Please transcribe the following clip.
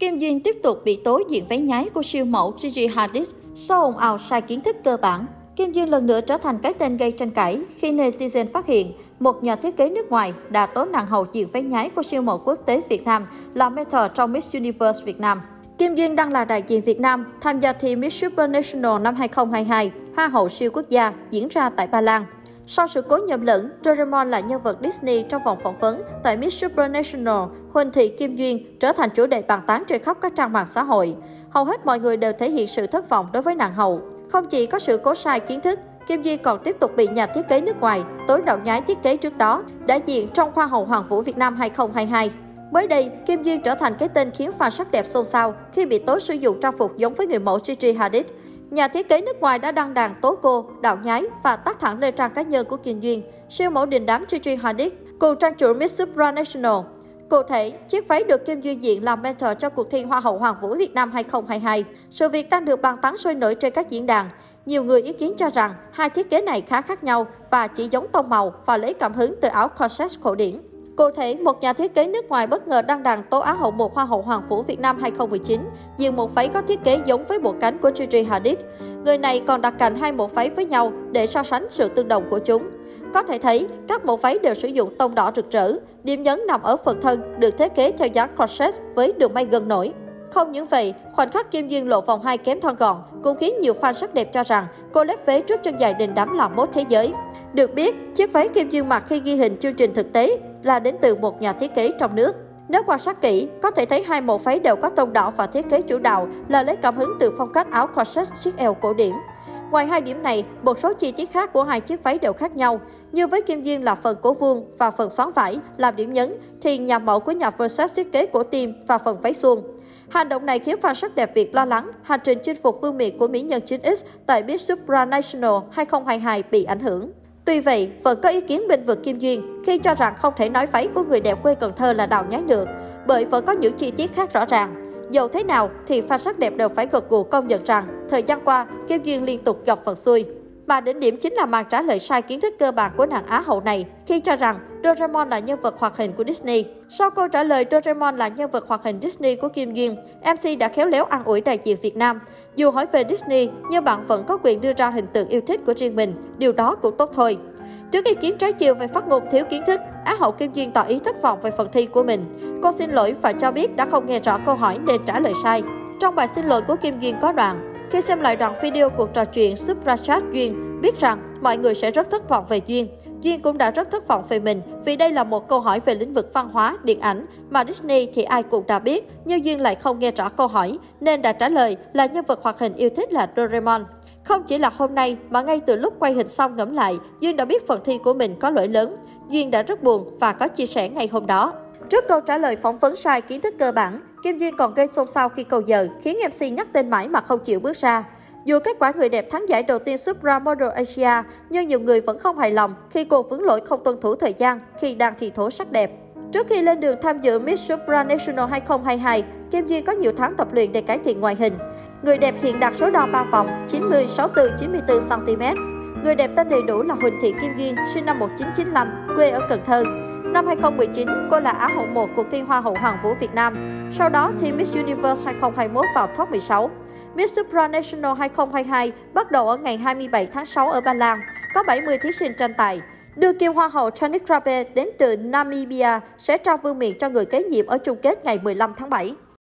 Kim Duyên tiếp tục bị tố diện váy nhái của siêu mẫu Gigi Hadid sau ồn ào sai kiến thức cơ bản. Kim Duyên lần nữa trở thành cái tên gây tranh cãi khi netizen phát hiện một nhà thiết kế nước ngoài đã tố nàng hầu diện váy nhái của siêu mẫu quốc tế Việt Nam là mentor trong Miss Universe Việt Nam. Kim Duyên đang là đại diện Việt Nam tham gia thi Miss Supranational năm 2022, Hoa hậu siêu quốc gia diễn ra tại Ba Lan. Sau sự cố nhầm lẫn, Doraemon là nhân vật Disney trong vòng phỏng vấn tại Miss Supranational, Huỳnh Thị Kim Duyên trở thành chủ đề bàn tán trên khắp các trang mạng xã hội. Hầu hết mọi người đều thể hiện sự thất vọng đối với nàng hậu. Không chỉ có sự cố sai kiến thức, Kim Duyên còn tiếp tục bị nhà thiết kế nước ngoài tối đạo nhái thiết kế trước đó đã diện trong Hoa hậu Hoàng vũ Việt Nam 2022. Mới đây, Kim Duyên trở thành cái tên khiến fan sắc đẹp xôn xao khi bị tố sử dụng trang phục giống với người mẫu Gigi Hadid. Nhà thiết kế nước ngoài đã đăng đàn tố cô, đạo nhái và tác thẳng lên trang cá nhân của Kim Duyên, siêu mẫu đình đám Gigi Hadid, cùng trang chủ Miss Supranational. Cụ thể, chiếc váy được Kim Duyên diện làm mentor cho cuộc thi Hoa hậu Hoàng vũ Việt Nam 2022. Sự việc đang được bàn tán sôi nổi trên các diễn đàn. Nhiều người ý kiến cho rằng hai thiết kế này khá khác nhau và chỉ giống tông màu và lấy cảm hứng từ áo corset cổ điển. Cụ thể, một nhà thiết kế nước ngoài bất ngờ đăng đàn tố Á hậu một Hoa hậu Hoàng vũ Việt Nam 2019, diện một váy có thiết kế giống với bộ cánh của Gigi Hadid. Người này còn đặt cạnh hai bộ váy với nhau để so sánh sự tương đồng của chúng. Có thể thấy, các bộ váy đều sử dụng tông đỏ rực rỡ. Điểm nhấn nằm ở phần thân, được thiết kế theo dáng corset với đường may gần nổi. Không những vậy, khoảnh khắc Kim Duyên lộ vòng hai kém thon gọn cũng khiến nhiều fan sắc đẹp cho rằng cô lép vế trước chân dài đình đám làm mốt thế giới. Được biết, chiếc váy Kim Duyên mặc khi ghi hình chương trình thực tế là đến từ một nhà thiết kế trong nước. Nếu quan sát kỹ, có thể thấy hai mẫu váy đều có tông đỏ và thiết kế chủ đạo là lấy cảm hứng từ phong cách áo corset chiếc eo cổ điển. Ngoài hai điểm này, một số chi tiết khác của hai chiếc váy đều khác nhau. Như với Kim Duyên là phần cổ vuông và phần xoắn vải làm điểm nhấn, thì nhà mẫu của nhà Versace thiết kế cổ tim và phần váy suông. Hành động này khiến fan sắc đẹp Việt lo lắng hành trình chinh phục vương miện của mỹ nhân 9X tại Miss Supranational 2022 bị ảnh hưởng. Tuy vậy, vẫn có ý kiến bên vực Kim Duyên khi cho rằng không thể nói váy của người đẹp quê Cần Thơ là đào nhái được, bởi vẫn có những chi tiết khác rõ ràng. Dẫu thế nào thì fan sắc đẹp đều phải gật gù công nhận rằng thời gian qua Kim Duyên liên tục gặp phần xuôi. Và đỉnh điểm chính là màn trả lời sai kiến thức cơ bản của nàng Á hậu này khi cho rằng Doraemon là nhân vật hoạt hình của Disney. Sau câu trả lời Doraemon là nhân vật hoạt hình Disney của Kim Duyên, MC đã khéo léo ăn ủi đại diện Việt Nam. Dù hỏi về Disney, nhưng bạn vẫn có quyền đưa ra hình tượng yêu thích của riêng mình, điều đó cũng tốt thôi. Trước ý kiến trái chiều về phát ngôn thiếu kiến thức, Á hậu Kim Duyên tỏ ý thất vọng về phần thi của mình. Cô xin lỗi và cho biết đã không nghe rõ câu hỏi nên trả lời sai. Trong bài xin lỗi của Kim Duyên có đoạn, khi xem lại đoạn video cuộc trò chuyện Supra Duyên, biết rằng mọi người sẽ rất thất vọng về Duyên. Duyên cũng đã rất thất vọng về mình vì đây là một câu hỏi về lĩnh vực văn hóa, điện ảnh mà Disney thì ai cũng đã biết, nhưng Duyên lại không nghe rõ câu hỏi nên đã trả lời là nhân vật hoạt hình yêu thích là Doraemon. Không chỉ là hôm nay mà ngay từ lúc quay hình xong ngẫm lại, Duyên đã biết phần thi của mình có lỗi lớn. Duyên đã rất buồn và có chia sẻ ngay hôm đó. Trước câu trả lời phỏng vấn sai kiến thức cơ bản, Kim Duyên còn gây xôn xao khi cầu giờ, khiến MC nhắc tên mãi mà không chịu bước ra. Dù kết quả người đẹp thắng giải đầu tiên Supra Model Asia, nhưng nhiều người vẫn không hài lòng khi cô vướng lỗi không tuân thủ thời gian khi đang thi thố sắc đẹp. Trước khi lên đường tham dự Miss Supranational 2022, Kim Duyên có nhiều tháng tập luyện để cải thiện ngoại hình. Người đẹp hiện đạt số đo 3 vòng 90, 64, 94 cm. Người đẹp tên đầy đủ là Huỳnh Thị Kim Duyên, sinh năm 1995, quê ở Cần Thơ. Năm 2019, cô là Á hậu 1 cuộc thi Hoa hậu Hoàng vũ Việt Nam. Sau đó thi Miss Universe 2021 vào top 16. Miss Supranational 2022 bắt đầu ở ngày 27 tháng 6 ở Ba Lan, có 70 thí sinh tranh tài. Đưa kim hoa hậu Chanik Rabe đến từ Namibia sẽ trao vương miện cho người kế nhiệm ở chung kết ngày 15 tháng 7.